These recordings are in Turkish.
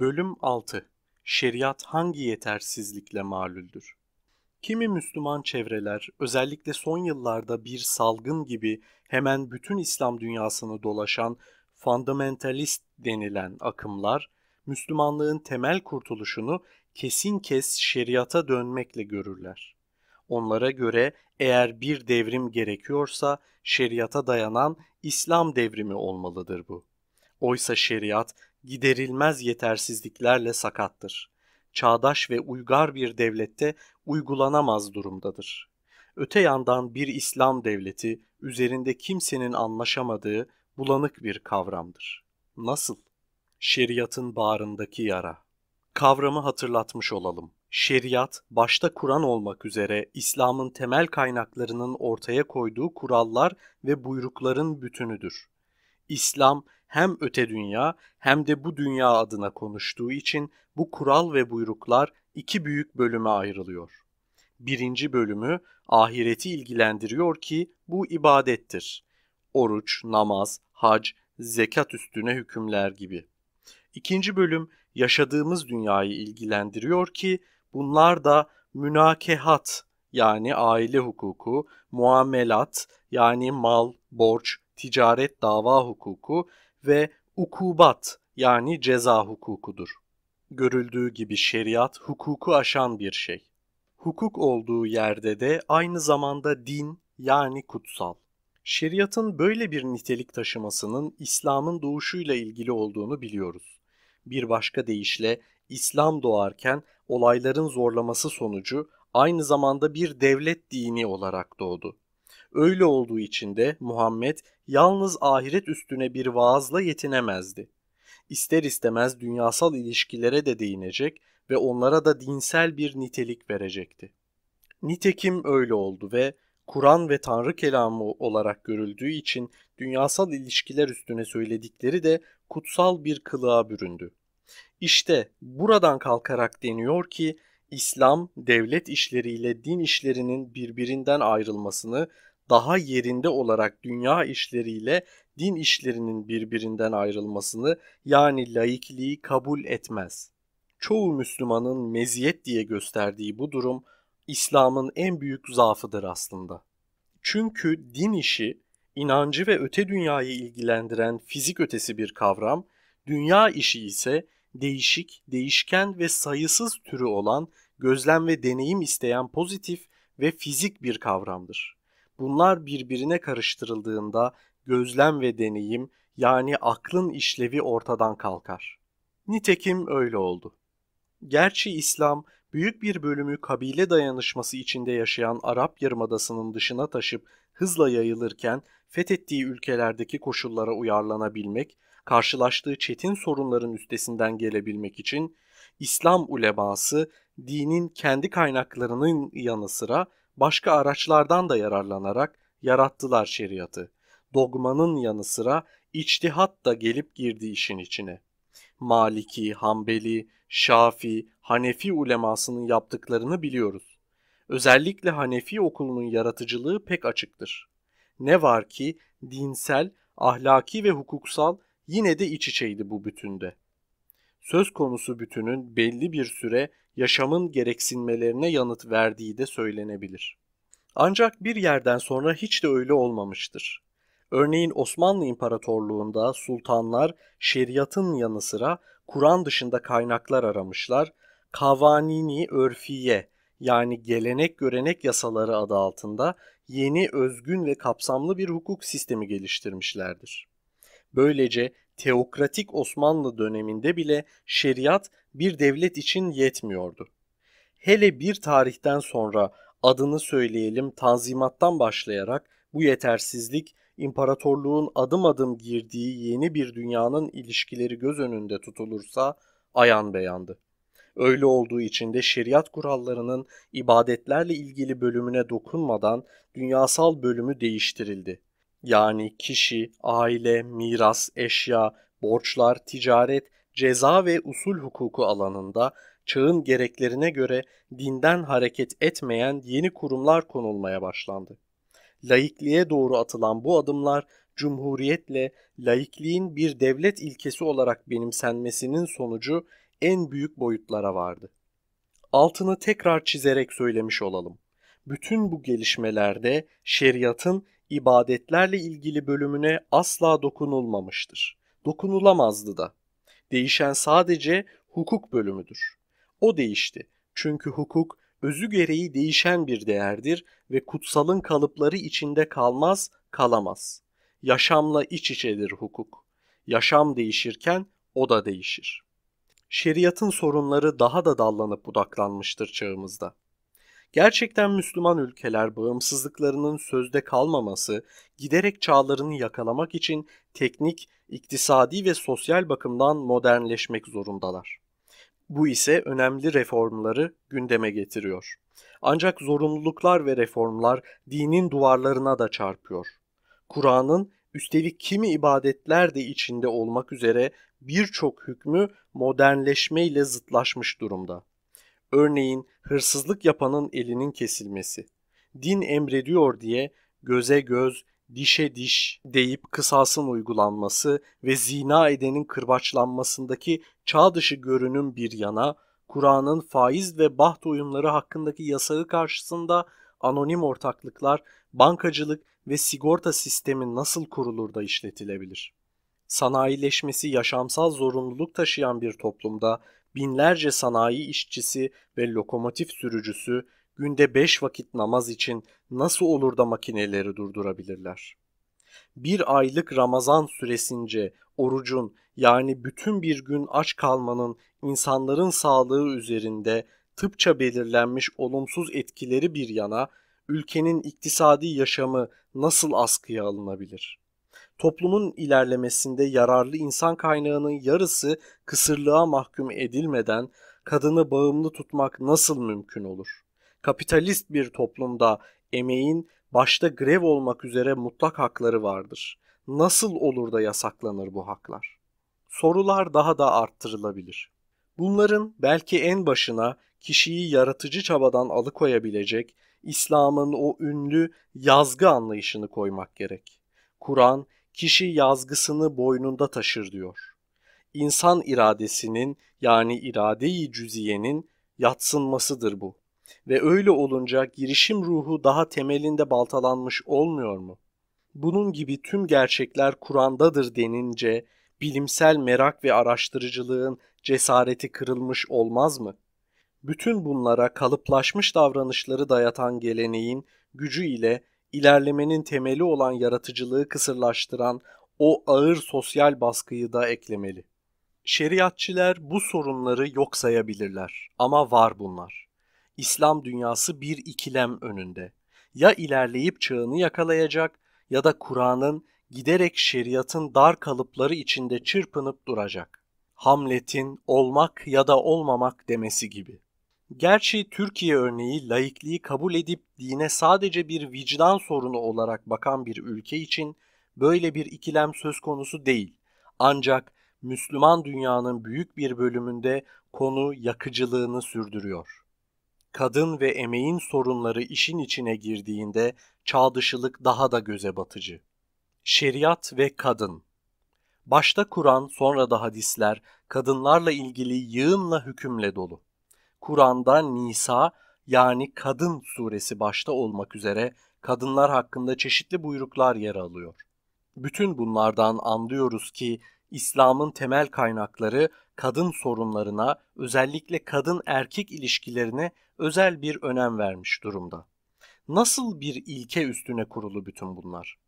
Bölüm 6 Şeriat hangi yetersizlikle malüldür? Kimi Müslüman çevreler özellikle son yıllarda bir salgın gibi hemen bütün İslam dünyasını dolaşan fundamentalist denilen akımlar, Müslümanlığın temel kurtuluşunu kesin kes şeriata dönmekle görürler. Onlara göre eğer bir devrim gerekiyorsa şeriata dayanan İslam devrimi olmalıdır bu. Oysa şeriat giderilmez yetersizliklerle sakattır. Çağdaş ve uygar bir devlette uygulanamaz durumdadır. Öte yandan bir İslam devleti üzerinde kimsenin anlaşamadığı bulanık bir kavramdır. Nasıl? Şeriatın bağrındaki yara. Kavramı hatırlatmış olalım. Şeriat, başta Kur'an olmak üzere İslam'ın temel kaynaklarının ortaya koyduğu kurallar ve buyrukların bütünüdür. İslam hem öte dünya hem de bu dünya adına konuştuğu için bu kural ve buyruklar iki büyük bölüme ayrılıyor. Birinci bölümü ahireti ilgilendiriyor ki bu ibadettir. Oruç, namaz, hac, zekat üstüne hükümler gibi. İkinci bölüm yaşadığımız dünyayı ilgilendiriyor ki bunlar da münakehat yani aile hukuku, muamelat yani mal, borç, ticaret dava hukuku ve ukubat yani ceza hukukudur. Görüldüğü gibi şeriat hukuku aşan bir şey. Hukuk olduğu yerde de aynı zamanda din yani kutsal. Şeriatın böyle bir nitelik taşımasının İslam'ın doğuşuyla ilgili olduğunu biliyoruz. Bir başka deyişle İslam doğarken olayların zorlaması sonucu aynı zamanda bir devlet dini olarak doğdu. Öyle olduğu için de Muhammed yalnız ahiret üstüne bir vaazla yetinemezdi. İster istemez dünyasal ilişkilere de değinecek ve onlara da dinsel bir nitelik verecekti. Nitekim öyle oldu ve Kur'an ve Tanrı kelamı olarak görüldüğü için dünyasal ilişkiler üstüne söyledikleri de kutsal bir kılığa büründü. İşte buradan kalkarak deniyor ki İslam devlet işleriyle din işlerinin birbirinden ayrılmasını daha yerinde olarak dünya işleriyle din işlerinin birbirinden ayrılmasını yani laikliği kabul etmez. Çoğu Müslümanın meziyet diye gösterdiği bu durum İslam'ın en büyük zaafıdır aslında. Çünkü din işi inancı ve öte dünyayı ilgilendiren fizik ötesi bir kavram, dünya işi ise değişik, değişken ve sayısız türü olan gözlem ve deneyim isteyen pozitif ve fizik bir kavramdır. Bunlar birbirine karıştırıldığında gözlem ve deneyim yani aklın işlevi ortadan kalkar. Nitekim öyle oldu. Gerçi İslam büyük bir bölümü kabile dayanışması içinde yaşayan Arap Yarımadası'nın dışına taşıp hızla yayılırken fethettiği ülkelerdeki koşullara uyarlanabilmek, karşılaştığı çetin sorunların üstesinden gelebilmek için İslam uleması dinin kendi kaynaklarının yanı sıra başka araçlardan da yararlanarak yarattılar şeriatı. Dogmanın yanı sıra içtihat da gelip girdi işin içine. Maliki, Hanbeli, Şafi, Hanefi ulemasının yaptıklarını biliyoruz. Özellikle Hanefi okulunun yaratıcılığı pek açıktır. Ne var ki dinsel, ahlaki ve hukuksal yine de iç içeydi bu bütünde. Söz konusu bütünün belli bir süre yaşamın gereksinmelerine yanıt verdiği de söylenebilir. Ancak bir yerden sonra hiç de öyle olmamıştır. Örneğin Osmanlı İmparatorluğu'nda sultanlar şeriatın yanı sıra Kur'an dışında kaynaklar aramışlar, kavanini örfiye yani gelenek görenek yasaları adı altında yeni özgün ve kapsamlı bir hukuk sistemi geliştirmişlerdir. Böylece teokratik Osmanlı döneminde bile şeriat bir devlet için yetmiyordu. Hele bir tarihten sonra adını söyleyelim Tanzimat'tan başlayarak bu yetersizlik imparatorluğun adım adım girdiği yeni bir dünyanın ilişkileri göz önünde tutulursa ayan beyandı. Öyle olduğu için de şeriat kurallarının ibadetlerle ilgili bölümüne dokunmadan dünyasal bölümü değiştirildi. Yani kişi, aile, miras, eşya, borçlar, ticaret, ceza ve usul hukuku alanında çağın gereklerine göre dinden hareket etmeyen yeni kurumlar konulmaya başlandı. Laikliğe doğru atılan bu adımlar cumhuriyetle laikliğin bir devlet ilkesi olarak benimsenmesinin sonucu en büyük boyutlara vardı. Altını tekrar çizerek söylemiş olalım. Bütün bu gelişmelerde şeriatın ibadetlerle ilgili bölümüne asla dokunulmamıştır. Dokunulamazdı da. Değişen sadece hukuk bölümüdür. O değişti. Çünkü hukuk özü gereği değişen bir değerdir ve kutsalın kalıpları içinde kalmaz, kalamaz. Yaşamla iç içedir hukuk. Yaşam değişirken o da değişir. Şeriatın sorunları daha da dallanıp budaklanmıştır çağımızda. Gerçekten Müslüman ülkeler bağımsızlıklarının sözde kalmaması, giderek çağlarını yakalamak için teknik, iktisadi ve sosyal bakımdan modernleşmek zorundalar. Bu ise önemli reformları gündeme getiriyor. Ancak zorunluluklar ve reformlar dinin duvarlarına da çarpıyor. Kur'an'ın üstelik kimi ibadetler de içinde olmak üzere birçok hükmü modernleşmeyle zıtlaşmış durumda. Örneğin hırsızlık yapanın elinin kesilmesi. Din emrediyor diye göze göz, dişe diş deyip kısasın uygulanması ve zina edenin kırbaçlanmasındaki çağ dışı görünüm bir yana, Kur'an'ın faiz ve baht oyunları hakkındaki yasağı karşısında anonim ortaklıklar, bankacılık ve sigorta sistemi nasıl kurulur da işletilebilir? Sanayileşmesi yaşamsal zorunluluk taşıyan bir toplumda binlerce sanayi işçisi ve lokomotif sürücüsü günde beş vakit namaz için nasıl olur da makineleri durdurabilirler? Bir aylık Ramazan süresince orucun yani bütün bir gün aç kalmanın insanların sağlığı üzerinde tıpça belirlenmiş olumsuz etkileri bir yana ülkenin iktisadi yaşamı nasıl askıya alınabilir? Toplumun ilerlemesinde yararlı insan kaynağının yarısı kısırlığa mahkum edilmeden kadını bağımlı tutmak nasıl mümkün olur? Kapitalist bir toplumda emeğin başta grev olmak üzere mutlak hakları vardır. Nasıl olur da yasaklanır bu haklar? Sorular daha da arttırılabilir. Bunların belki en başına kişiyi yaratıcı çabadan alıkoyabilecek İslam'ın o ünlü yazgı anlayışını koymak gerek. Kur'an kişi yazgısını boynunda taşır diyor. İnsan iradesinin yani irade-i cüziyenin yatsınmasıdır bu. Ve öyle olunca girişim ruhu daha temelinde baltalanmış olmuyor mu? Bunun gibi tüm gerçekler Kur'an'dadır denince bilimsel merak ve araştırıcılığın cesareti kırılmış olmaz mı? Bütün bunlara kalıplaşmış davranışları dayatan geleneğin gücü ile ilerlemenin temeli olan yaratıcılığı kısırlaştıran o ağır sosyal baskıyı da eklemeli. Şeriatçiler bu sorunları yok sayabilirler ama var bunlar. İslam dünyası bir ikilem önünde. Ya ilerleyip çağını yakalayacak ya da Kur'an'ın giderek şeriatın dar kalıpları içinde çırpınıp duracak. Hamlet'in olmak ya da olmamak demesi gibi. Gerçi Türkiye örneği laikliği kabul edip dine sadece bir vicdan sorunu olarak bakan bir ülke için böyle bir ikilem söz konusu değil. Ancak Müslüman dünyanın büyük bir bölümünde konu yakıcılığını sürdürüyor. Kadın ve emeğin sorunları işin içine girdiğinde çağdışılık daha da göze batıcı. Şeriat ve kadın Başta Kur'an sonra da hadisler kadınlarla ilgili yığınla hükümle dolu. Kur'an'da Nisa yani Kadın suresi başta olmak üzere kadınlar hakkında çeşitli buyruklar yer alıyor. Bütün bunlardan anlıyoruz ki İslam'ın temel kaynakları kadın sorunlarına, özellikle kadın erkek ilişkilerine özel bir önem vermiş durumda. Nasıl bir ilke üstüne kurulu bütün bunlar?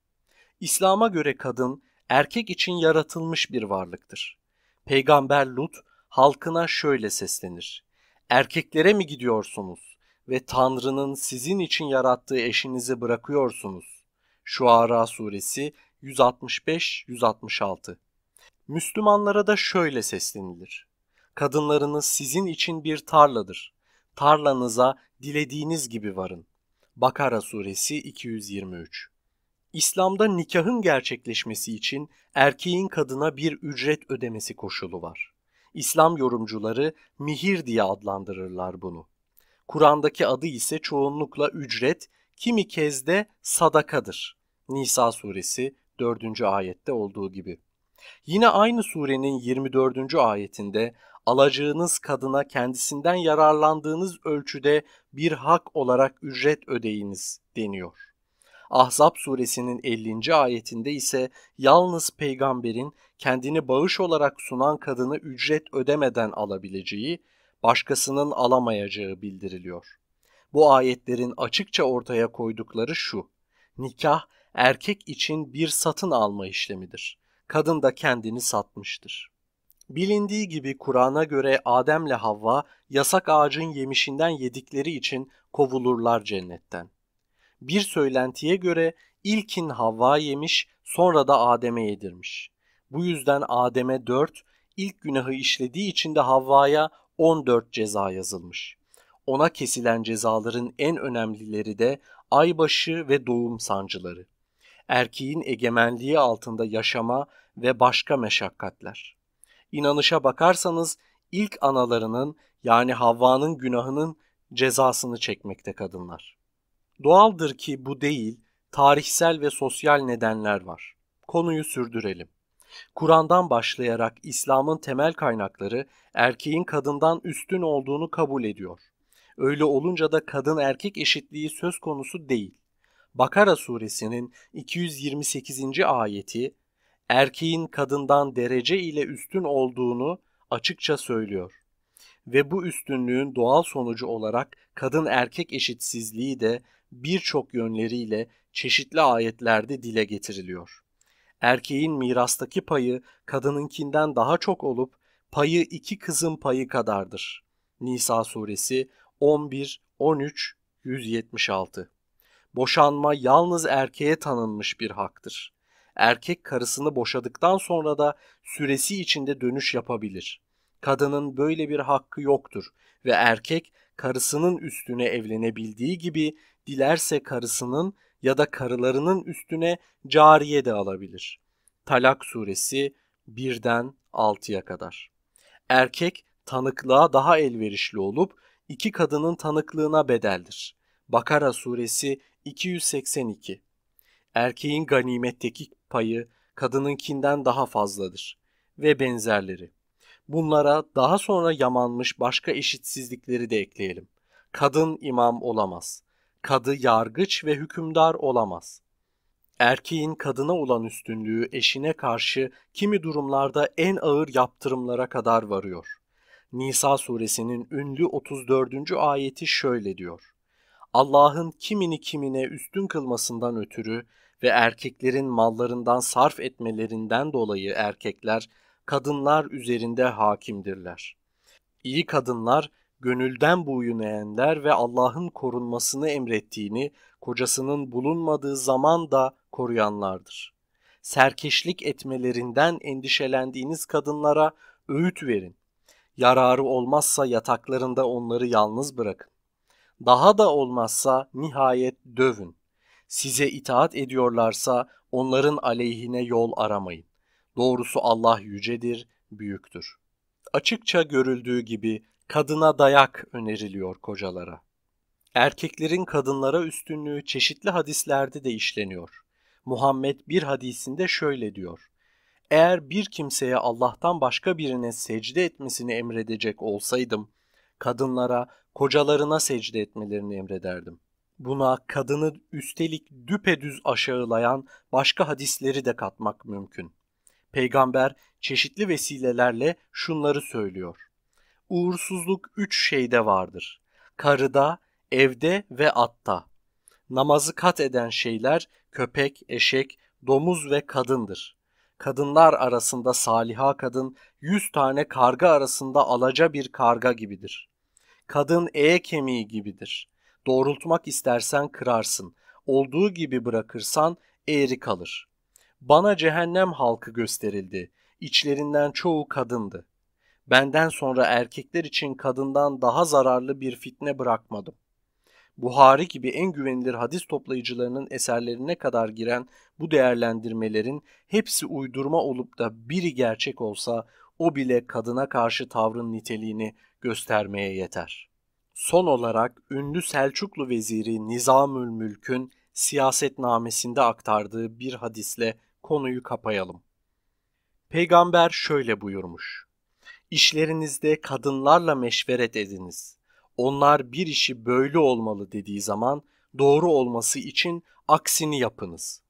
İslam'a göre kadın erkek için yaratılmış bir varlıktır. Peygamber Lut halkına şöyle seslenir erkeklere mi gidiyorsunuz ve Tanrı'nın sizin için yarattığı eşinizi bırakıyorsunuz? Şuara suresi 165-166 Müslümanlara da şöyle seslenilir. Kadınlarınız sizin için bir tarladır. Tarlanıza dilediğiniz gibi varın. Bakara suresi 223 İslam'da nikahın gerçekleşmesi için erkeğin kadına bir ücret ödemesi koşulu var. İslam yorumcuları mihir diye adlandırırlar bunu. Kur'an'daki adı ise çoğunlukla ücret, kimi kez de sadakadır. Nisa suresi 4. ayette olduğu gibi. Yine aynı surenin 24. ayetinde alacağınız kadına kendisinden yararlandığınız ölçüde bir hak olarak ücret ödeyiniz deniyor. Ahzab suresinin 50. ayetinde ise yalnız peygamberin kendini bağış olarak sunan kadını ücret ödemeden alabileceği, başkasının alamayacağı bildiriliyor. Bu ayetlerin açıkça ortaya koydukları şu. Nikah erkek için bir satın alma işlemidir. Kadın da kendini satmıştır. Bilindiği gibi Kur'an'a göre Adem'le Havva yasak ağacın yemişinden yedikleri için kovulurlar cennetten. Bir söylentiye göre ilkin Havva yemiş, sonra da Adem'e yedirmiş. Bu yüzden Adem'e 4, ilk günahı işlediği için de Havva'ya 14 ceza yazılmış. Ona kesilen cezaların en önemlileri de aybaşı ve doğum sancıları. Erkeğin egemenliği altında yaşama ve başka meşakkatler. İnanışa bakarsanız ilk analarının yani Havva'nın günahının cezasını çekmekte kadınlar. Doğaldır ki bu değil, tarihsel ve sosyal nedenler var. Konuyu sürdürelim. Kur'an'dan başlayarak İslam'ın temel kaynakları erkeğin kadından üstün olduğunu kabul ediyor. Öyle olunca da kadın erkek eşitliği söz konusu değil. Bakara suresinin 228. ayeti erkeğin kadından derece ile üstün olduğunu açıkça söylüyor. Ve bu üstünlüğün doğal sonucu olarak kadın erkek eşitsizliği de birçok yönleriyle çeşitli ayetlerde dile getiriliyor. Erkeğin mirastaki payı kadınınkinden daha çok olup payı iki kızın payı kadardır. Nisa suresi 11, 13, 176 Boşanma yalnız erkeğe tanınmış bir haktır. Erkek karısını boşadıktan sonra da süresi içinde dönüş yapabilir. Kadının böyle bir hakkı yoktur ve erkek karısının üstüne evlenebildiği gibi dilerse karısının ya da karılarının üstüne cariye de alabilir. Talak suresi 1'den 6'ya kadar. Erkek tanıklığa daha elverişli olup iki kadının tanıklığına bedeldir. Bakara suresi 282. Erkeğin ganimetteki payı kadınınkinden daha fazladır ve benzerleri. Bunlara daha sonra yamanmış başka eşitsizlikleri de ekleyelim. Kadın imam olamaz kadı yargıç ve hükümdar olamaz. Erkeğin kadına olan üstünlüğü eşine karşı kimi durumlarda en ağır yaptırımlara kadar varıyor. Nisa suresinin ünlü 34. ayeti şöyle diyor. Allah'ın kimini kimine üstün kılmasından ötürü ve erkeklerin mallarından sarf etmelerinden dolayı erkekler kadınlar üzerinde hakimdirler. İyi kadınlar gönülden boyun eğenler ve Allah'ın korunmasını emrettiğini kocasının bulunmadığı zaman da koruyanlardır. Serkeşlik etmelerinden endişelendiğiniz kadınlara öğüt verin. Yararı olmazsa yataklarında onları yalnız bırakın. Daha da olmazsa nihayet dövün. Size itaat ediyorlarsa onların aleyhine yol aramayın. Doğrusu Allah yücedir, büyüktür. Açıkça görüldüğü gibi kadına dayak öneriliyor kocalara. Erkeklerin kadınlara üstünlüğü çeşitli hadislerde de işleniyor. Muhammed bir hadisinde şöyle diyor. Eğer bir kimseye Allah'tan başka birine secde etmesini emredecek olsaydım, kadınlara, kocalarına secde etmelerini emrederdim. Buna kadını üstelik düpedüz aşağılayan başka hadisleri de katmak mümkün. Peygamber çeşitli vesilelerle şunları söylüyor uğursuzluk üç şeyde vardır. Karıda, evde ve atta. Namazı kat eden şeyler köpek, eşek, domuz ve kadındır. Kadınlar arasında saliha kadın yüz tane karga arasında alaca bir karga gibidir. Kadın eğe kemiği gibidir. Doğrultmak istersen kırarsın. Olduğu gibi bırakırsan eğri kalır. Bana cehennem halkı gösterildi. İçlerinden çoğu kadındı. Benden sonra erkekler için kadından daha zararlı bir fitne bırakmadım. Buhari gibi en güvenilir hadis toplayıcılarının eserlerine kadar giren bu değerlendirmelerin hepsi uydurma olup da biri gerçek olsa o bile kadına karşı tavrın niteliğini göstermeye yeter. Son olarak ünlü Selçuklu veziri Nizamül Mülk'ün siyasetnamesinde aktardığı bir hadisle konuyu kapayalım. Peygamber şöyle buyurmuş. İşlerinizde kadınlarla meşveret ediniz. Onlar bir işi böyle olmalı dediği zaman doğru olması için aksini yapınız.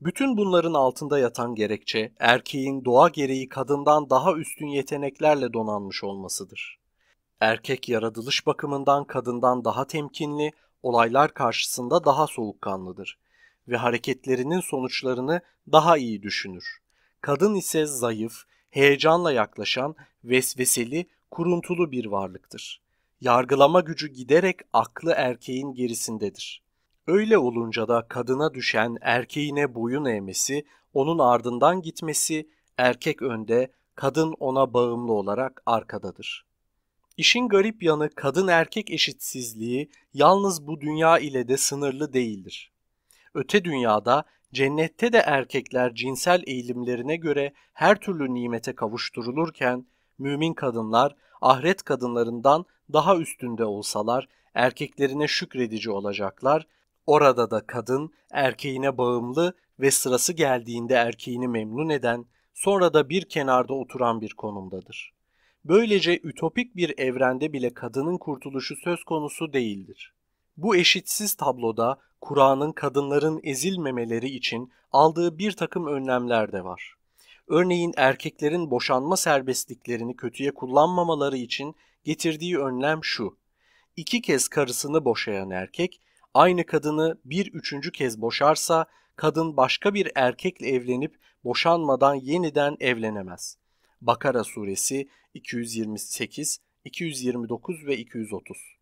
Bütün bunların altında yatan gerekçe erkeğin doğa gereği kadından daha üstün yeteneklerle donanmış olmasıdır. Erkek yaratılış bakımından kadından daha temkinli, olaylar karşısında daha soğukkanlıdır ve hareketlerinin sonuçlarını daha iyi düşünür. Kadın ise zayıf, heyecanla yaklaşan, vesveseli, kuruntulu bir varlıktır. Yargılama gücü giderek aklı erkeğin gerisindedir. Öyle olunca da kadına düşen erkeğine boyun eğmesi, onun ardından gitmesi, erkek önde, kadın ona bağımlı olarak arkadadır. İşin garip yanı kadın erkek eşitsizliği yalnız bu dünya ile de sınırlı değildir. Öte dünyada cennette de erkekler cinsel eğilimlerine göre her türlü nimete kavuşturulurken mümin kadınlar ahiret kadınlarından daha üstünde olsalar erkeklerine şükredici olacaklar. Orada da kadın erkeğine bağımlı ve sırası geldiğinde erkeğini memnun eden, sonra da bir kenarda oturan bir konumdadır. Böylece ütopik bir evrende bile kadının kurtuluşu söz konusu değildir. Bu eşitsiz tabloda Kur'an'ın kadınların ezilmemeleri için aldığı bir takım önlemler de var. Örneğin erkeklerin boşanma serbestliklerini kötüye kullanmamaları için getirdiği önlem şu. İki kez karısını boşayan erkek, aynı kadını bir üçüncü kez boşarsa, kadın başka bir erkekle evlenip boşanmadan yeniden evlenemez. Bakara suresi 228, 229 ve 230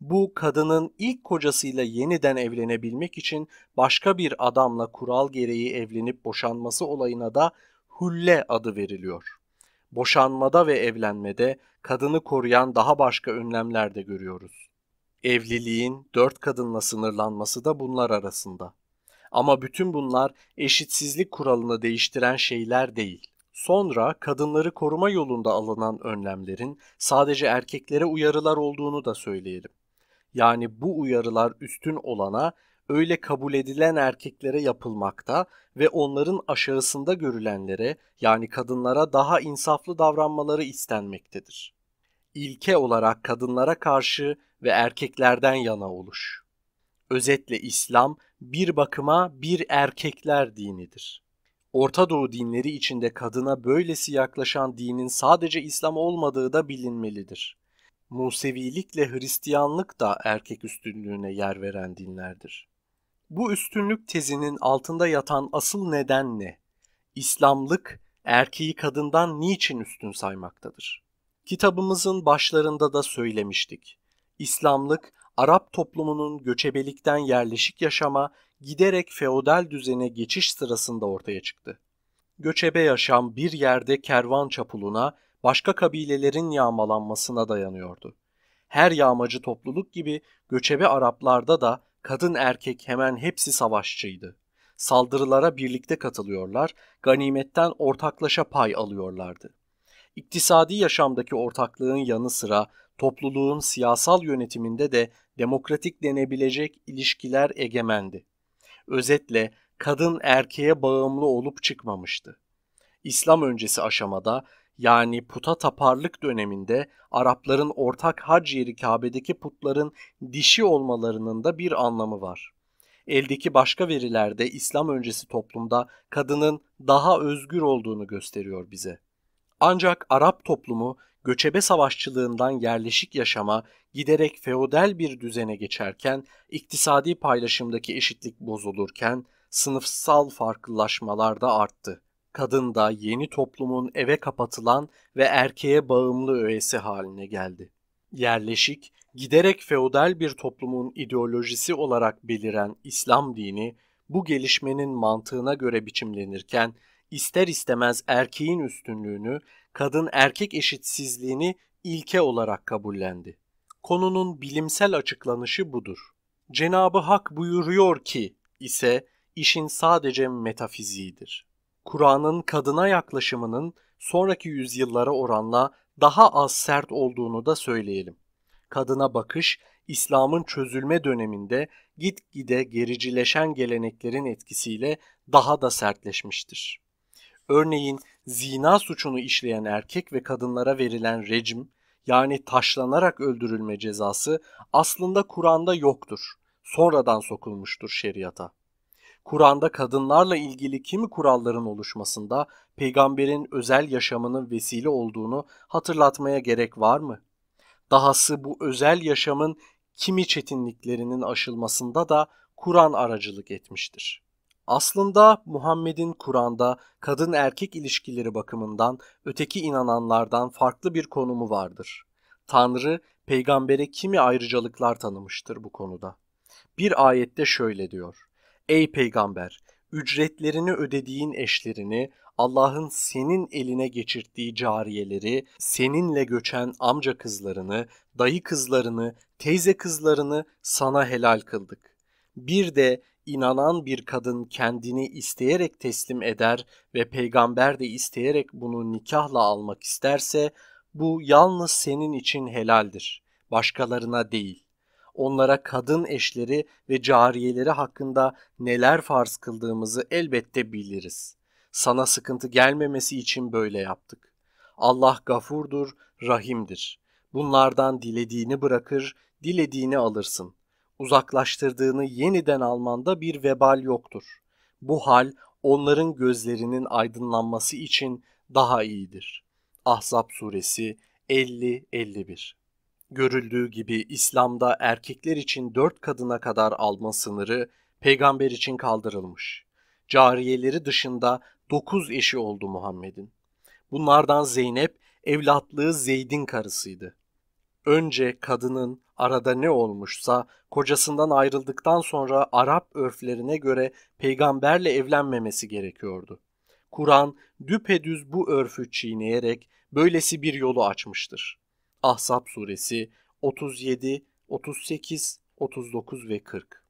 bu kadının ilk kocasıyla yeniden evlenebilmek için başka bir adamla kural gereği evlenip boşanması olayına da hulle adı veriliyor. Boşanmada ve evlenmede kadını koruyan daha başka önlemler de görüyoruz. Evliliğin dört kadınla sınırlanması da bunlar arasında. Ama bütün bunlar eşitsizlik kuralını değiştiren şeyler değil. Sonra kadınları koruma yolunda alınan önlemlerin sadece erkeklere uyarılar olduğunu da söyleyelim. Yani bu uyarılar üstün olana öyle kabul edilen erkeklere yapılmakta ve onların aşağısında görülenlere yani kadınlara daha insaflı davranmaları istenmektedir. İlke olarak kadınlara karşı ve erkeklerden yana oluş. Özetle İslam bir bakıma bir erkekler dinidir. Orta Doğu dinleri içinde kadına böylesi yaklaşan dinin sadece İslam olmadığı da bilinmelidir. Musevilikle Hristiyanlık da erkek üstünlüğüne yer veren dinlerdir. Bu üstünlük tezinin altında yatan asıl neden ne? İslamlık erkeği kadından niçin üstün saymaktadır? Kitabımızın başlarında da söylemiştik. İslamlık Arap toplumunun göçebelikten yerleşik yaşama giderek feodal düzene geçiş sırasında ortaya çıktı. Göçebe yaşam bir yerde kervan çapuluna, başka kabilelerin yağmalanmasına dayanıyordu. Her yağmacı topluluk gibi göçebe Araplarda da kadın erkek hemen hepsi savaşçıydı. Saldırılara birlikte katılıyorlar, ganimetten ortaklaşa pay alıyorlardı. İktisadi yaşamdaki ortaklığın yanı sıra topluluğun siyasal yönetiminde de demokratik denebilecek ilişkiler egemendi. Özetle kadın erkeğe bağımlı olup çıkmamıştı. İslam öncesi aşamada yani puta taparlık döneminde Arapların ortak hac yeri Kabe'deki putların dişi olmalarının da bir anlamı var. Eldeki başka verilerde İslam öncesi toplumda kadının daha özgür olduğunu gösteriyor bize. Ancak Arap toplumu göçebe savaşçılığından yerleşik yaşama giderek feodal bir düzene geçerken, iktisadi paylaşımdaki eşitlik bozulurken sınıfsal farklılaşmalar da arttı kadın da yeni toplumun eve kapatılan ve erkeğe bağımlı öğesi haline geldi. Yerleşik, giderek feodal bir toplumun ideolojisi olarak beliren İslam dini bu gelişmenin mantığına göre biçimlenirken ister istemez erkeğin üstünlüğünü, kadın erkek eşitsizliğini ilke olarak kabullendi. Konunun bilimsel açıklanışı budur. Cenabı Hak buyuruyor ki ise işin sadece metafiziğidir. Kur'an'ın kadına yaklaşımının sonraki yüzyıllara oranla daha az sert olduğunu da söyleyelim. Kadına bakış İslam'ın çözülme döneminde gitgide gericileşen geleneklerin etkisiyle daha da sertleşmiştir. Örneğin zina suçunu işleyen erkek ve kadınlara verilen rejim yani taşlanarak öldürülme cezası aslında Kur'an'da yoktur. Sonradan sokulmuştur şeriata. Kur'an'da kadınlarla ilgili kimi kuralların oluşmasında peygamberin özel yaşamının vesile olduğunu hatırlatmaya gerek var mı? Dahası bu özel yaşamın kimi çetinliklerinin aşılmasında da Kur'an aracılık etmiştir. Aslında Muhammed'in Kur'an'da kadın erkek ilişkileri bakımından öteki inananlardan farklı bir konumu vardır. Tanrı peygambere kimi ayrıcalıklar tanımıştır bu konuda. Bir ayette şöyle diyor. Ey peygamber, ücretlerini ödediğin eşlerini, Allah'ın senin eline geçirttiği cariyeleri, seninle göçen amca kızlarını, dayı kızlarını, teyze kızlarını sana helal kıldık. Bir de inanan bir kadın kendini isteyerek teslim eder ve peygamber de isteyerek bunu nikahla almak isterse bu yalnız senin için helaldir, başkalarına değil. Onlara kadın eşleri ve cariyeleri hakkında neler farz kıldığımızı elbette biliriz. Sana sıkıntı gelmemesi için böyle yaptık. Allah gafurdur, rahimdir. Bunlardan dilediğini bırakır, dilediğini alırsın uzaklaştırdığını yeniden almanda bir vebal yoktur. Bu hal onların gözlerinin aydınlanması için daha iyidir. Ahzab suresi 50-51 Görüldüğü gibi İslam'da erkekler için dört kadına kadar alma sınırı peygamber için kaldırılmış. Cariyeleri dışında dokuz eşi oldu Muhammed'in. Bunlardan Zeynep evlatlığı Zeyd'in karısıydı. Önce kadının arada ne olmuşsa kocasından ayrıldıktan sonra Arap örflerine göre peygamberle evlenmemesi gerekiyordu. Kur'an düpedüz bu örfü çiğneyerek böylesi bir yolu açmıştır. Ahzab suresi 37, 38, 39 ve 40.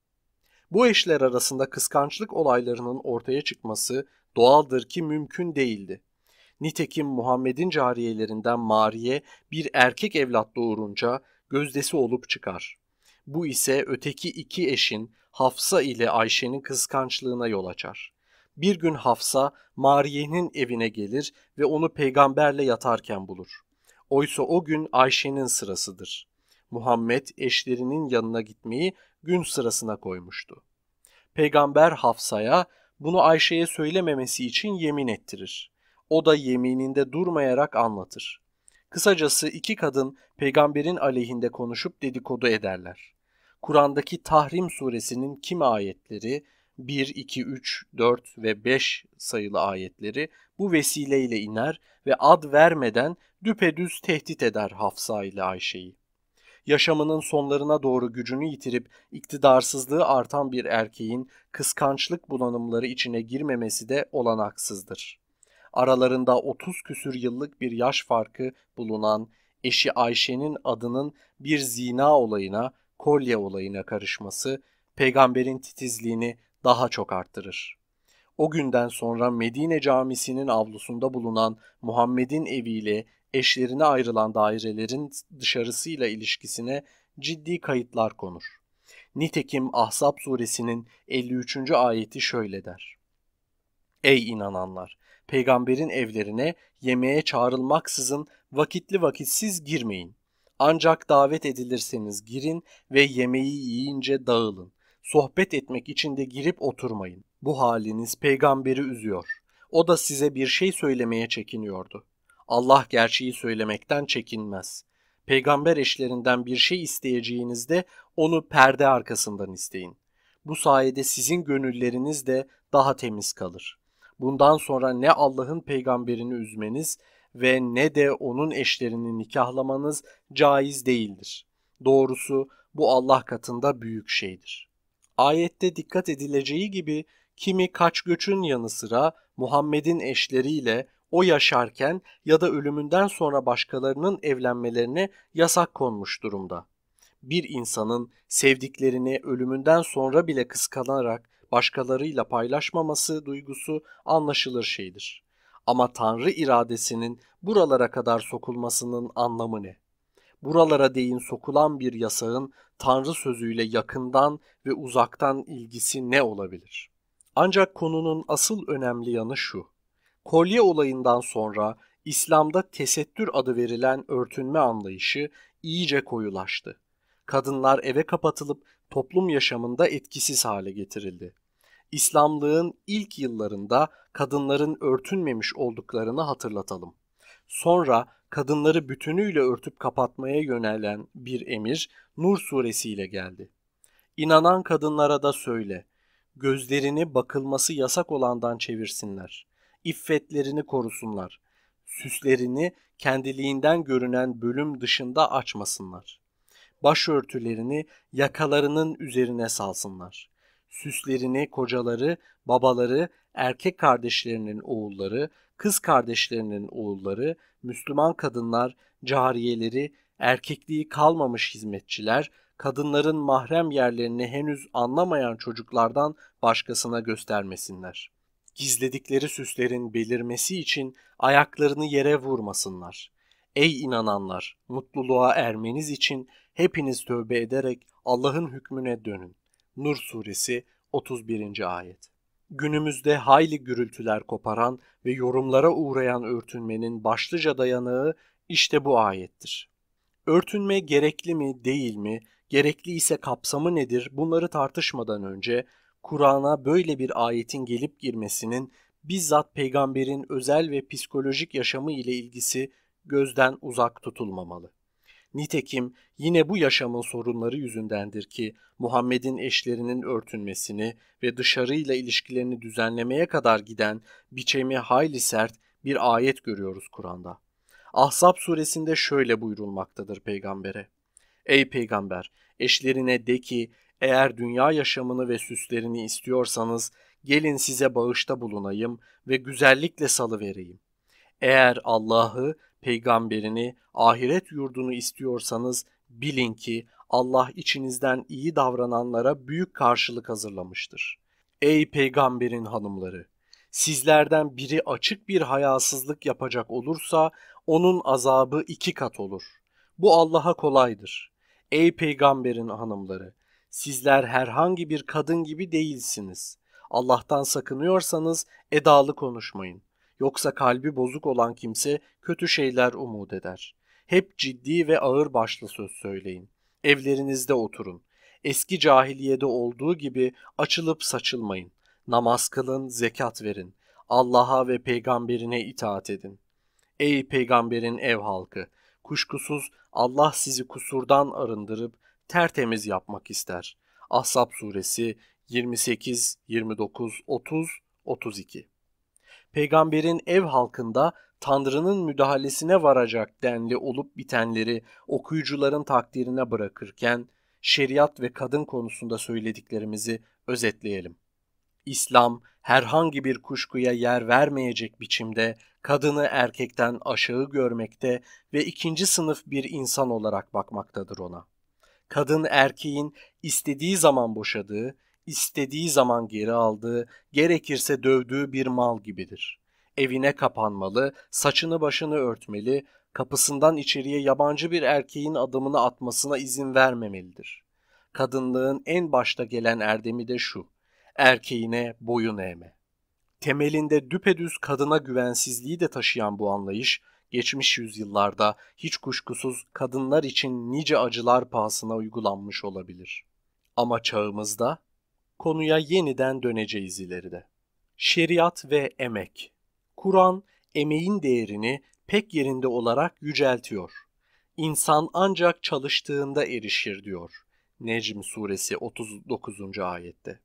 Bu eşler arasında kıskançlık olaylarının ortaya çıkması doğaldır ki mümkün değildi. Nitekim Muhammed'in cariyelerinden Mariye bir erkek evlat doğurunca gözdesi olup çıkar. Bu ise öteki iki eşin Hafsa ile Ayşe'nin kıskançlığına yol açar. Bir gün Hafsa Mariye'nin evine gelir ve onu peygamberle yatarken bulur. Oysa o gün Ayşe'nin sırasıdır. Muhammed eşlerinin yanına gitmeyi gün sırasına koymuştu. Peygamber Hafsa'ya bunu Ayşe'ye söylememesi için yemin ettirir. O da yemininde durmayarak anlatır. Kısacası iki kadın peygamberin aleyhinde konuşup dedikodu ederler. Kur'an'daki Tahrim suresinin kimi ayetleri 1, 2, 3, 4 ve 5 sayılı ayetleri bu vesileyle iner ve ad vermeden düpedüz tehdit eder Hafsa ile Ayşe'yi. Yaşamının sonlarına doğru gücünü yitirip iktidarsızlığı artan bir erkeğin kıskançlık bulanımları içine girmemesi de olanaksızdır aralarında 30 küsür yıllık bir yaş farkı bulunan eşi Ayşe'nin adının bir zina olayına, kolye olayına karışması peygamberin titizliğini daha çok arttırır. O günden sonra Medine camisinin avlusunda bulunan Muhammed'in eviyle eşlerine ayrılan dairelerin dışarısıyla ilişkisine ciddi kayıtlar konur. Nitekim Ahzab suresinin 53. ayeti şöyle der. Ey inananlar! peygamberin evlerine yemeğe çağrılmaksızın vakitli vakitsiz girmeyin. Ancak davet edilirseniz girin ve yemeği yiyince dağılın. Sohbet etmek için de girip oturmayın. Bu haliniz peygamberi üzüyor. O da size bir şey söylemeye çekiniyordu. Allah gerçeği söylemekten çekinmez. Peygamber eşlerinden bir şey isteyeceğinizde onu perde arkasından isteyin. Bu sayede sizin gönülleriniz de daha temiz kalır. Bundan sonra ne Allah'ın peygamberini üzmeniz ve ne de onun eşlerini nikahlamanız caiz değildir. Doğrusu bu Allah katında büyük şeydir. Ayette dikkat edileceği gibi kimi kaç göçün yanı sıra Muhammed'in eşleriyle o yaşarken ya da ölümünden sonra başkalarının evlenmelerine yasak konmuş durumda. Bir insanın sevdiklerini ölümünden sonra bile kıskanarak başkalarıyla paylaşmaması duygusu anlaşılır şeydir. Ama Tanrı iradesinin buralara kadar sokulmasının anlamı ne? Buralara değin sokulan bir yasağın Tanrı sözüyle yakından ve uzaktan ilgisi ne olabilir? Ancak konunun asıl önemli yanı şu. Kolye olayından sonra İslam'da tesettür adı verilen örtünme anlayışı iyice koyulaştı. Kadınlar eve kapatılıp toplum yaşamında etkisiz hale getirildi. İslamlığın ilk yıllarında kadınların örtünmemiş olduklarını hatırlatalım. Sonra kadınları bütünüyle örtüp kapatmaya yönelen bir emir Nur suresiyle geldi. İnanan kadınlara da söyle, gözlerini bakılması yasak olandan çevirsinler, iffetlerini korusunlar, süslerini kendiliğinden görünen bölüm dışında açmasınlar. Başörtülerini yakalarının üzerine salsınlar. Süslerini kocaları, babaları, erkek kardeşlerinin oğulları, kız kardeşlerinin oğulları, Müslüman kadınlar, cariyeleri, erkekliği kalmamış hizmetçiler, kadınların mahrem yerlerini henüz anlamayan çocuklardan başkasına göstermesinler. Gizledikleri süslerin belirmesi için ayaklarını yere vurmasınlar. Ey inananlar, mutluluğa ermeniz için hepiniz tövbe ederek Allah'ın hükmüne dönün. Nur suresi 31. ayet. Günümüzde hayli gürültüler koparan ve yorumlara uğrayan örtünmenin başlıca dayanağı işte bu ayettir. Örtünme gerekli mi, değil mi, gerekli ise kapsamı nedir bunları tartışmadan önce Kur'an'a böyle bir ayetin gelip girmesinin bizzat peygamberin özel ve psikolojik yaşamı ile ilgisi gözden uzak tutulmamalı. Nitekim yine bu yaşamın sorunları yüzündendir ki Muhammed'in eşlerinin örtünmesini ve dışarıyla ilişkilerini düzenlemeye kadar giden biçemi hayli sert bir ayet görüyoruz Kur'an'da. Ahzab suresinde şöyle buyurulmaktadır peygambere. Ey peygamber, eşlerine de ki eğer dünya yaşamını ve süslerini istiyorsanız gelin size bağışta bulunayım ve güzellikle salı vereyim. Eğer Allah'ı, peygamberini, ahiret yurdunu istiyorsanız bilin ki Allah içinizden iyi davrananlara büyük karşılık hazırlamıştır. Ey peygamberin hanımları! Sizlerden biri açık bir hayasızlık yapacak olursa onun azabı iki kat olur. Bu Allah'a kolaydır. Ey peygamberin hanımları! Sizler herhangi bir kadın gibi değilsiniz. Allah'tan sakınıyorsanız edalı konuşmayın. Yoksa kalbi bozuk olan kimse kötü şeyler umut eder. Hep ciddi ve ağır başlı söz söyleyin. Evlerinizde oturun. Eski cahiliyede olduğu gibi açılıp saçılmayın. Namaz kılın, zekat verin. Allah'a ve peygamberine itaat edin. Ey peygamberin ev halkı! Kuşkusuz Allah sizi kusurdan arındırıp tertemiz yapmak ister. Ahzab suresi 28, 29, 30, 32 Peygamberin ev halkında Tanrı'nın müdahalesine varacak denli olup bitenleri okuyucuların takdirine bırakırken şeriat ve kadın konusunda söylediklerimizi özetleyelim. İslam herhangi bir kuşkuya yer vermeyecek biçimde kadını erkekten aşağı görmekte ve ikinci sınıf bir insan olarak bakmaktadır ona. Kadın erkeğin istediği zaman boşadığı, istediği zaman geri aldığı, gerekirse dövdüğü bir mal gibidir. Evine kapanmalı, saçını başını örtmeli, kapısından içeriye yabancı bir erkeğin adımını atmasına izin vermemelidir. Kadınlığın en başta gelen erdemi de şu, erkeğine boyun eğme. Temelinde düpedüz kadına güvensizliği de taşıyan bu anlayış, geçmiş yüzyıllarda hiç kuşkusuz kadınlar için nice acılar pahasına uygulanmış olabilir. Ama çağımızda konuya yeniden döneceğiz ileride. Şeriat ve emek. Kur'an emeğin değerini pek yerinde olarak yüceltiyor. İnsan ancak çalıştığında erişir diyor. Necm suresi 39. ayette.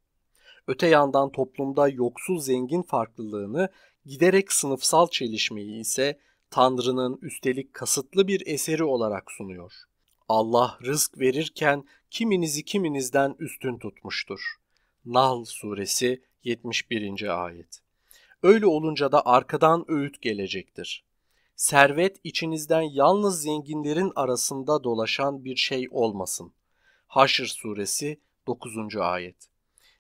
Öte yandan toplumda yoksul zengin farklılığını giderek sınıfsal çelişmeyi ise Tanrı'nın üstelik kasıtlı bir eseri olarak sunuyor. Allah rızk verirken kiminizi kiminizden üstün tutmuştur. Nahl suresi 71. ayet. Öyle olunca da arkadan öğüt gelecektir. Servet içinizden yalnız zenginlerin arasında dolaşan bir şey olmasın. Haşr suresi 9. ayet.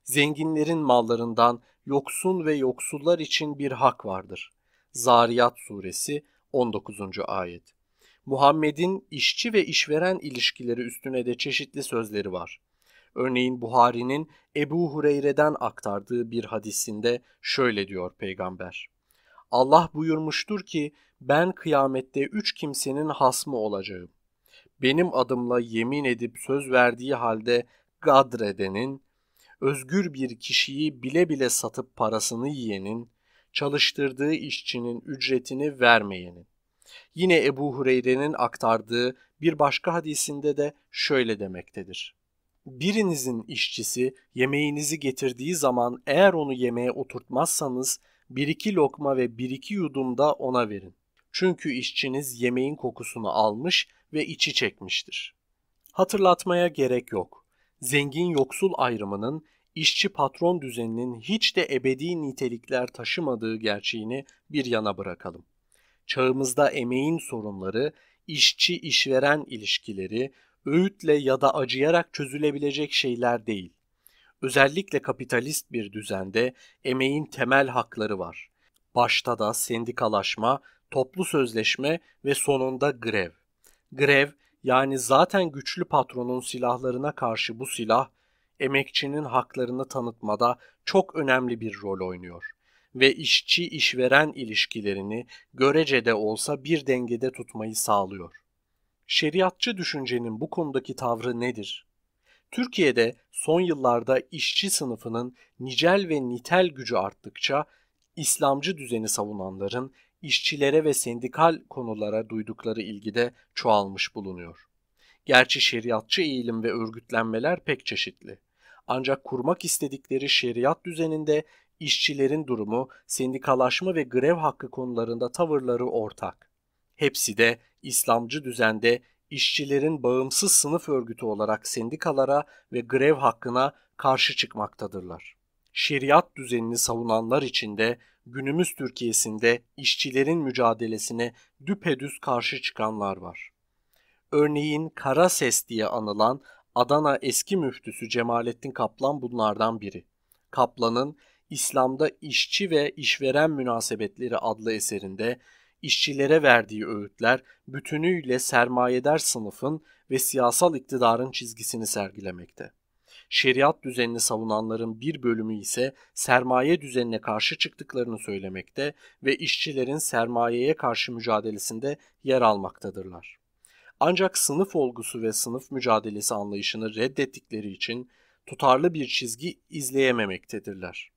Zenginlerin mallarından yoksun ve yoksullar için bir hak vardır. Zariyat suresi 19. ayet. Muhammed'in işçi ve işveren ilişkileri üstüne de çeşitli sözleri var. Örneğin Buhari'nin Ebu Hureyre'den aktardığı bir hadisinde şöyle diyor peygamber. Allah buyurmuştur ki ben kıyamette üç kimsenin hasmı olacağım. Benim adımla yemin edip söz verdiği halde gadredenin, özgür bir kişiyi bile bile satıp parasını yiyenin, çalıştırdığı işçinin ücretini vermeyenin. Yine Ebu Hureyre'nin aktardığı bir başka hadisinde de şöyle demektedir. Birinizin işçisi yemeğinizi getirdiği zaman eğer onu yemeğe oturtmazsanız bir iki lokma ve bir iki yudum da ona verin. Çünkü işçiniz yemeğin kokusunu almış ve içi çekmiştir. Hatırlatmaya gerek yok. Zengin yoksul ayrımının işçi patron düzeninin hiç de ebedi nitelikler taşımadığı gerçeğini bir yana bırakalım. Çağımızda emeğin sorunları, işçi işveren ilişkileri, öğütle ya da acıyarak çözülebilecek şeyler değil. Özellikle kapitalist bir düzende emeğin temel hakları var. Başta da sendikalaşma, toplu sözleşme ve sonunda grev. Grev yani zaten güçlü patronun silahlarına karşı bu silah emekçinin haklarını tanıtmada çok önemli bir rol oynuyor ve işçi işveren ilişkilerini görecede olsa bir dengede tutmayı sağlıyor. Şeriatçı düşüncenin bu konudaki tavrı nedir? Türkiye'de son yıllarda işçi sınıfının nicel ve nitel gücü arttıkça İslamcı düzeni savunanların işçilere ve sendikal konulara duydukları ilgide çoğalmış bulunuyor. Gerçi şeriatçı eğilim ve örgütlenmeler pek çeşitli. Ancak kurmak istedikleri şeriat düzeninde işçilerin durumu, sendikalaşma ve grev hakkı konularında tavırları ortak. Hepsi de İslamcı düzende işçilerin bağımsız sınıf örgütü olarak sendikalara ve grev hakkına karşı çıkmaktadırlar. Şeriat düzenini savunanlar için de günümüz Türkiye'sinde işçilerin mücadelesine düpedüz karşı çıkanlar var. Örneğin Kara Ses diye anılan Adana eski müftüsü Cemalettin Kaplan bunlardan biri. Kaplan'ın İslam'da işçi ve işveren münasebetleri adlı eserinde işçilere verdiği öğütler bütünüyle sermayedar sınıfın ve siyasal iktidarın çizgisini sergilemekte. Şeriat düzenini savunanların bir bölümü ise sermaye düzenine karşı çıktıklarını söylemekte ve işçilerin sermayeye karşı mücadelesinde yer almaktadırlar. Ancak sınıf olgusu ve sınıf mücadelesi anlayışını reddettikleri için tutarlı bir çizgi izleyememektedirler.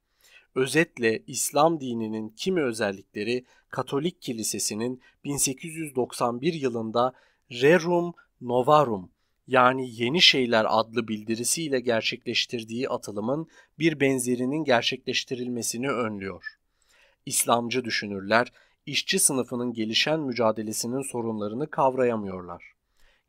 Özetle İslam dininin kimi özellikleri Katolik Kilisesi'nin 1891 yılında Rerum Novarum yani Yeni Şeyler adlı bildirisiyle gerçekleştirdiği atılımın bir benzerinin gerçekleştirilmesini önlüyor. İslamcı düşünürler işçi sınıfının gelişen mücadelesinin sorunlarını kavrayamıyorlar.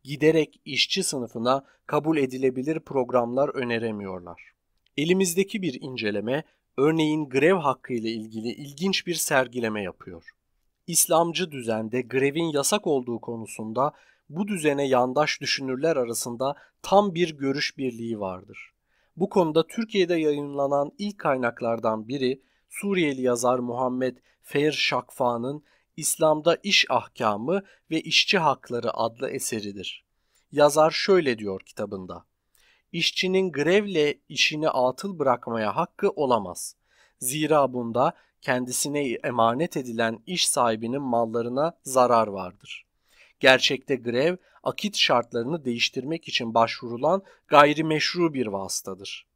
Giderek işçi sınıfına kabul edilebilir programlar öneremiyorlar. Elimizdeki bir inceleme örneğin grev hakkı ile ilgili ilginç bir sergileme yapıyor. İslamcı düzende grevin yasak olduğu konusunda bu düzene yandaş düşünürler arasında tam bir görüş birliği vardır. Bu konuda Türkiye'de yayınlanan ilk kaynaklardan biri Suriyeli yazar Muhammed Feir Şakfa'nın İslam'da İş Ahkamı ve İşçi Hakları adlı eseridir. Yazar şöyle diyor kitabında. İşçinin grevle işini atıl bırakmaya hakkı olamaz. Zira bunda kendisine emanet edilen iş sahibinin mallarına zarar vardır. Gerçekte grev, akit şartlarını değiştirmek için başvurulan gayrimeşru bir vasıtadır.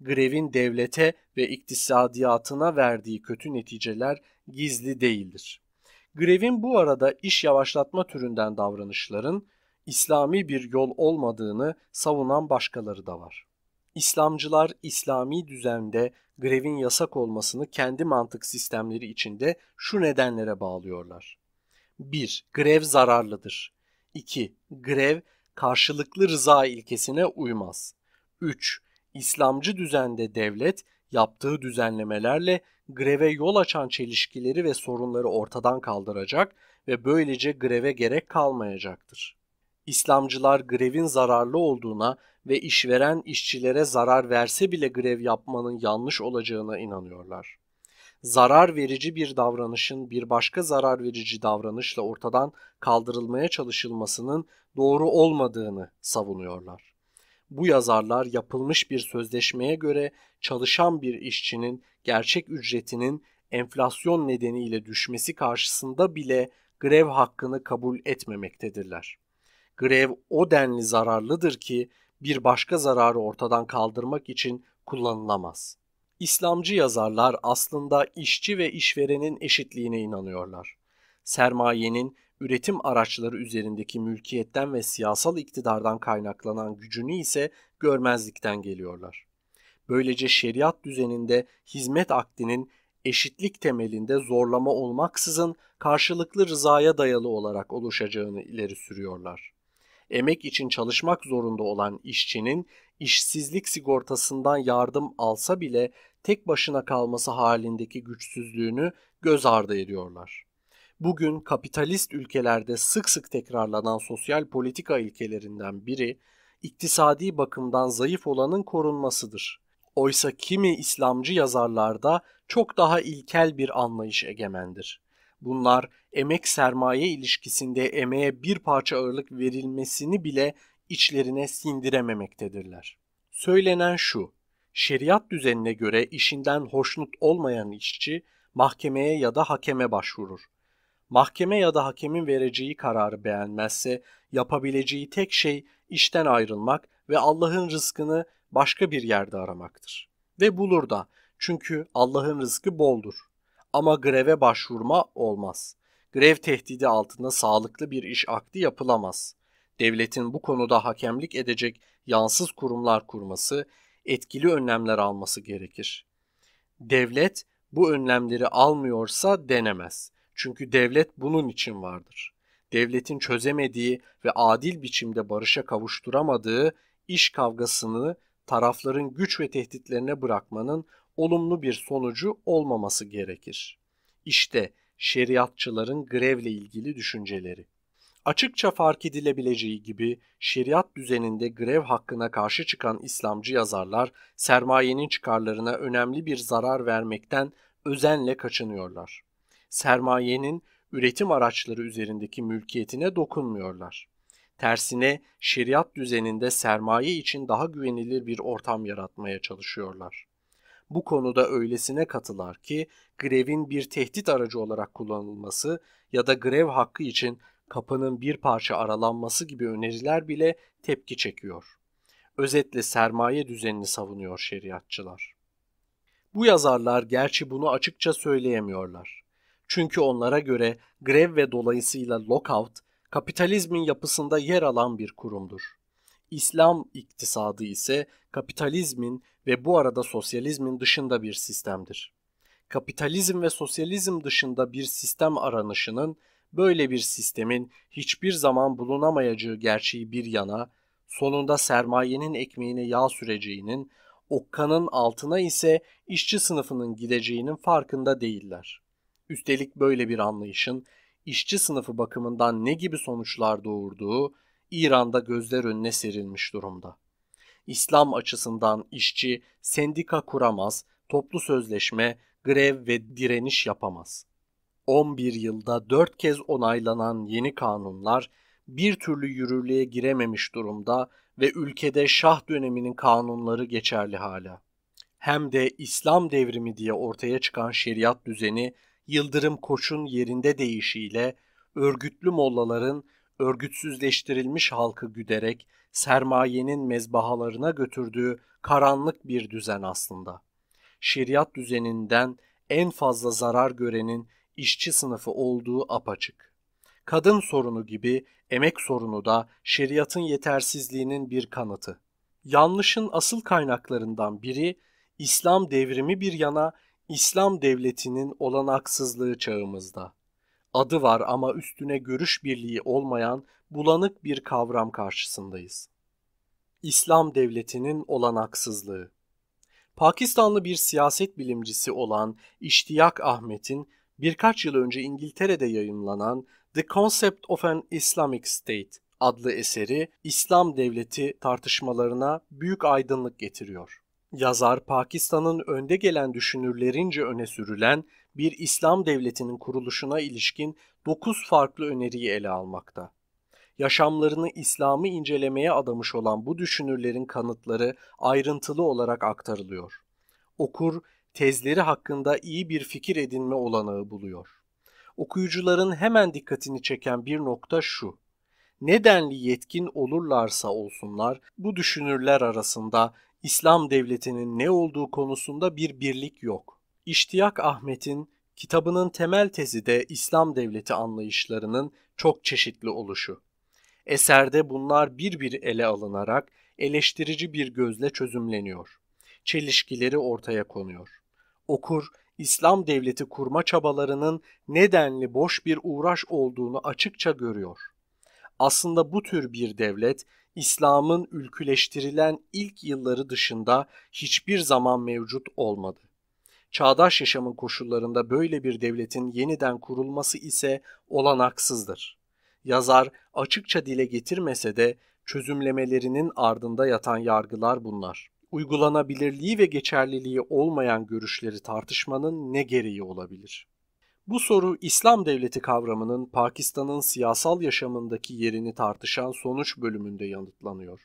Grevin devlete ve iktisadiyatına verdiği kötü neticeler gizli değildir. Grevin bu arada iş yavaşlatma türünden davranışların İslami bir yol olmadığını savunan başkaları da var. İslamcılar İslami düzende grevin yasak olmasını kendi mantık sistemleri içinde şu nedenlere bağlıyorlar. 1. Grev zararlıdır. 2. Grev karşılıklı rıza ilkesine uymaz. 3. İslamcı düzende devlet yaptığı düzenlemelerle greve yol açan çelişkileri ve sorunları ortadan kaldıracak ve böylece greve gerek kalmayacaktır. İslamcılar grevin zararlı olduğuna ve işveren işçilere zarar verse bile grev yapmanın yanlış olacağına inanıyorlar. Zarar verici bir davranışın bir başka zarar verici davranışla ortadan kaldırılmaya çalışılmasının doğru olmadığını savunuyorlar. Bu yazarlar yapılmış bir sözleşmeye göre çalışan bir işçinin gerçek ücretinin enflasyon nedeniyle düşmesi karşısında bile grev hakkını kabul etmemektedirler. Grev o denli zararlıdır ki bir başka zararı ortadan kaldırmak için kullanılamaz. İslamcı yazarlar aslında işçi ve işverenin eşitliğine inanıyorlar. Sermayenin üretim araçları üzerindeki mülkiyetten ve siyasal iktidardan kaynaklanan gücünü ise görmezlikten geliyorlar. Böylece şeriat düzeninde hizmet akdinin eşitlik temelinde zorlama olmaksızın karşılıklı rızaya dayalı olarak oluşacağını ileri sürüyorlar. Emek için çalışmak zorunda olan işçinin işsizlik sigortasından yardım alsa bile tek başına kalması halindeki güçsüzlüğünü göz ardı ediyorlar. Bugün kapitalist ülkelerde sık sık tekrarlanan sosyal politika ilkelerinden biri iktisadi bakımdan zayıf olanın korunmasıdır. Oysa kimi İslamcı yazarlarda çok daha ilkel bir anlayış egemendir. Bunlar emek sermaye ilişkisinde emeğe bir parça ağırlık verilmesini bile içlerine sindirememektedirler. Söylenen şu, şeriat düzenine göre işinden hoşnut olmayan işçi mahkemeye ya da hakeme başvurur. Mahkeme ya da hakemin vereceği kararı beğenmezse yapabileceği tek şey işten ayrılmak ve Allah'ın rızkını başka bir yerde aramaktır. Ve bulur da çünkü Allah'ın rızkı boldur. Ama greve başvurma olmaz. Grev tehdidi altında sağlıklı bir iş akdi yapılamaz. Devletin bu konuda hakemlik edecek yansız kurumlar kurması, etkili önlemler alması gerekir. Devlet bu önlemleri almıyorsa denemez. Çünkü devlet bunun için vardır. Devletin çözemediği ve adil biçimde barışa kavuşturamadığı iş kavgasını tarafların güç ve tehditlerine bırakmanın olumlu bir sonucu olmaması gerekir. İşte şeriatçıların grevle ilgili düşünceleri. Açıkça fark edilebileceği gibi şeriat düzeninde grev hakkına karşı çıkan İslamcı yazarlar sermayenin çıkarlarına önemli bir zarar vermekten özenle kaçınıyorlar. Sermayenin üretim araçları üzerindeki mülkiyetine dokunmuyorlar. Tersine şeriat düzeninde sermaye için daha güvenilir bir ortam yaratmaya çalışıyorlar. Bu konuda öylesine katılar ki grevin bir tehdit aracı olarak kullanılması ya da grev hakkı için kapının bir parça aralanması gibi öneriler bile tepki çekiyor. Özetle sermaye düzenini savunuyor şeriatçılar. Bu yazarlar gerçi bunu açıkça söyleyemiyorlar. Çünkü onlara göre grev ve dolayısıyla lockout kapitalizmin yapısında yer alan bir kurumdur. İslam iktisadı ise kapitalizmin ve bu arada sosyalizmin dışında bir sistemdir. Kapitalizm ve sosyalizm dışında bir sistem aranışının böyle bir sistemin hiçbir zaman bulunamayacağı gerçeği bir yana, sonunda sermayenin ekmeğine yağ süreceğinin, okkanın altına ise işçi sınıfının gideceğinin farkında değiller. Üstelik böyle bir anlayışın işçi sınıfı bakımından ne gibi sonuçlar doğurduğu İran'da gözler önüne serilmiş durumda. İslam açısından işçi sendika kuramaz, toplu sözleşme, grev ve direniş yapamaz. 11 yılda 4 kez onaylanan yeni kanunlar bir türlü yürürlüğe girememiş durumda ve ülkede Şah döneminin kanunları geçerli hala. Hem de İslam devrimi diye ortaya çıkan şeriat düzeni Yıldırım Koç'un yerinde değişiyle örgütlü mollaların örgütsüzleştirilmiş halkı güderek sermayenin mezbahalarına götürdüğü karanlık bir düzen aslında. Şeriat düzeninden en fazla zarar görenin işçi sınıfı olduğu apaçık. Kadın sorunu gibi emek sorunu da şeriatın yetersizliğinin bir kanıtı. Yanlışın asıl kaynaklarından biri İslam devrimi bir yana İslam devletinin olanaksızlığı çağımızda. Adı var ama üstüne görüş birliği olmayan bulanık bir kavram karşısındayız. İslam devletinin olanaksızlığı. Pakistanlı bir siyaset bilimcisi olan İştiyak Ahmet'in birkaç yıl önce İngiltere'de yayımlanan The Concept of an Islamic State adlı eseri İslam devleti tartışmalarına büyük aydınlık getiriyor. Yazar Pakistan'ın önde gelen düşünürlerince öne sürülen bir İslam devletinin kuruluşuna ilişkin 9 farklı öneriyi ele almakta. Yaşamlarını İslam'ı incelemeye adamış olan bu düşünürlerin kanıtları ayrıntılı olarak aktarılıyor. Okur tezleri hakkında iyi bir fikir edinme olanağı buluyor. Okuyucuların hemen dikkatini çeken bir nokta şu. Nedenli yetkin olurlarsa olsunlar, bu düşünürler arasında İslam devletinin ne olduğu konusunda bir birlik yok. İştiyak Ahmet'in kitabının temel tezi de İslam devleti anlayışlarının çok çeşitli oluşu. Eserde bunlar bir bir ele alınarak eleştirici bir gözle çözümleniyor. Çelişkileri ortaya konuyor. Okur, İslam devleti kurma çabalarının nedenli boş bir uğraş olduğunu açıkça görüyor. Aslında bu tür bir devlet İslam'ın ülküleştirilen ilk yılları dışında hiçbir zaman mevcut olmadı. Çağdaş yaşamın koşullarında böyle bir devletin yeniden kurulması ise olanaksızdır. Yazar açıkça dile getirmese de çözümlemelerinin ardında yatan yargılar bunlar. Uygulanabilirliği ve geçerliliği olmayan görüşleri tartışmanın ne gereği olabilir? Bu soru İslam devleti kavramının Pakistan'ın siyasal yaşamındaki yerini tartışan sonuç bölümünde yanıtlanıyor.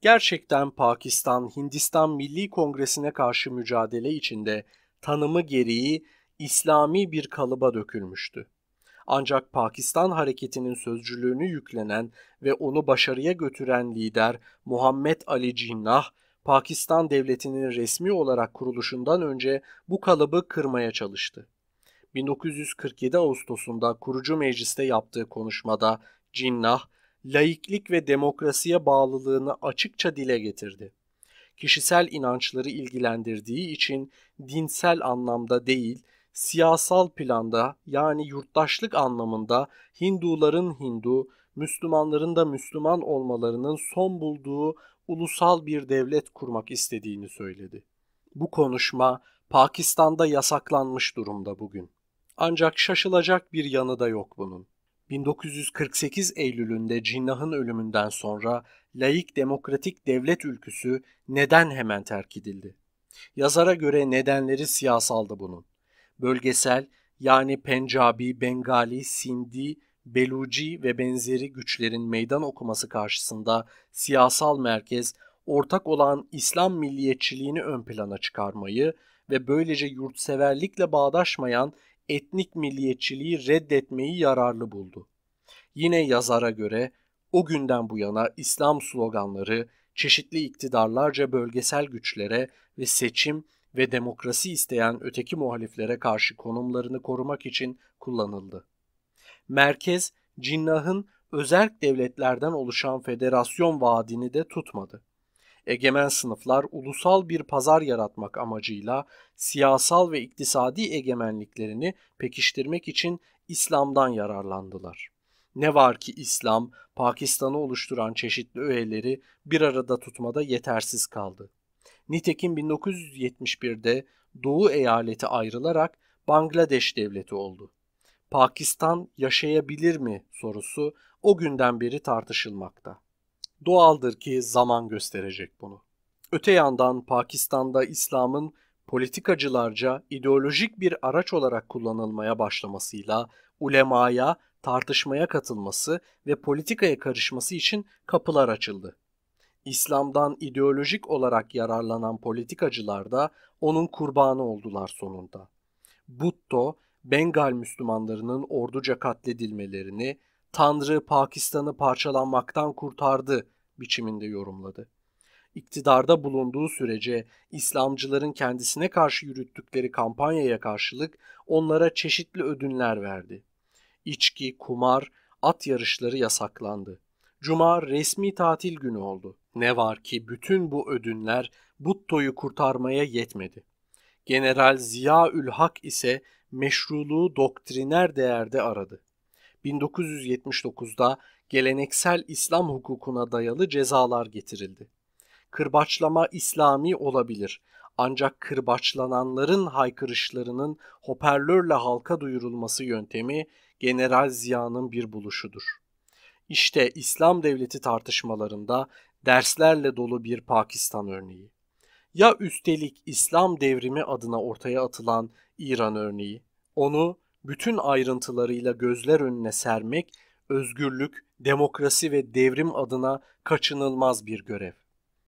Gerçekten Pakistan, Hindistan Milli Kongresi'ne karşı mücadele içinde tanımı gereği İslami bir kalıba dökülmüştü. Ancak Pakistan hareketinin sözcülüğünü yüklenen ve onu başarıya götüren lider Muhammed Ali Cinnah, Pakistan devletinin resmi olarak kuruluşundan önce bu kalıbı kırmaya çalıştı. 1947 Ağustos'unda kurucu mecliste yaptığı konuşmada Cinnah, laiklik ve demokrasiye bağlılığını açıkça dile getirdi. Kişisel inançları ilgilendirdiği için dinsel anlamda değil, siyasal planda yani yurttaşlık anlamında Hinduların Hindu, Müslümanların da Müslüman olmalarının son bulduğu ulusal bir devlet kurmak istediğini söyledi. Bu konuşma Pakistan'da yasaklanmış durumda bugün. Ancak şaşılacak bir yanı da yok bunun. 1948 Eylül'ünde Cinnah'ın ölümünden sonra laik demokratik devlet ülküsü neden hemen terk edildi? Yazara göre nedenleri siyasaldı bunun. Bölgesel yani Pencabi, Bengali, Sindi, Beluci ve benzeri güçlerin meydan okuması karşısında siyasal merkez ortak olan İslam milliyetçiliğini ön plana çıkarmayı ve böylece yurtseverlikle bağdaşmayan etnik milliyetçiliği reddetmeyi yararlı buldu. Yine yazara göre o günden bu yana İslam sloganları çeşitli iktidarlarca bölgesel güçlere ve seçim ve demokrasi isteyen öteki muhaliflere karşı konumlarını korumak için kullanıldı. Merkez, Cinnah'ın özel devletlerden oluşan federasyon vaadini de tutmadı egemen sınıflar ulusal bir pazar yaratmak amacıyla siyasal ve iktisadi egemenliklerini pekiştirmek için İslam'dan yararlandılar. Ne var ki İslam, Pakistan'ı oluşturan çeşitli öğeleri bir arada tutmada yetersiz kaldı. Nitekim 1971'de Doğu eyaleti ayrılarak Bangladeş devleti oldu. Pakistan yaşayabilir mi sorusu o günden beri tartışılmakta. Doğaldır ki zaman gösterecek bunu. Öte yandan Pakistan'da İslam'ın politikacılarca ideolojik bir araç olarak kullanılmaya başlamasıyla ulemaya, tartışmaya katılması ve politikaya karışması için kapılar açıldı. İslam'dan ideolojik olarak yararlanan politikacılar da onun kurbanı oldular sonunda. Bhutto, Bengal Müslümanlarının orduca katledilmelerini, Tanrı Pakistan'ı parçalanmaktan kurtardı biçiminde yorumladı. İktidarda bulunduğu sürece İslamcıların kendisine karşı yürüttükleri kampanyaya karşılık onlara çeşitli ödünler verdi. İçki, kumar, at yarışları yasaklandı. Cuma resmi tatil günü oldu. Ne var ki bütün bu ödünler Butto'yu kurtarmaya yetmedi. General Ziya Hak ise meşruluğu doktriner değerde aradı. 1979'da geleneksel İslam hukukuna dayalı cezalar getirildi. Kırbaçlama İslami olabilir ancak kırbaçlananların haykırışlarının hoparlörle halka duyurulması yöntemi General Ziya'nın bir buluşudur. İşte İslam devleti tartışmalarında derslerle dolu bir Pakistan örneği. Ya üstelik İslam devrimi adına ortaya atılan İran örneği. Onu bütün ayrıntılarıyla gözler önüne sermek özgürlük, demokrasi ve devrim adına kaçınılmaz bir görev.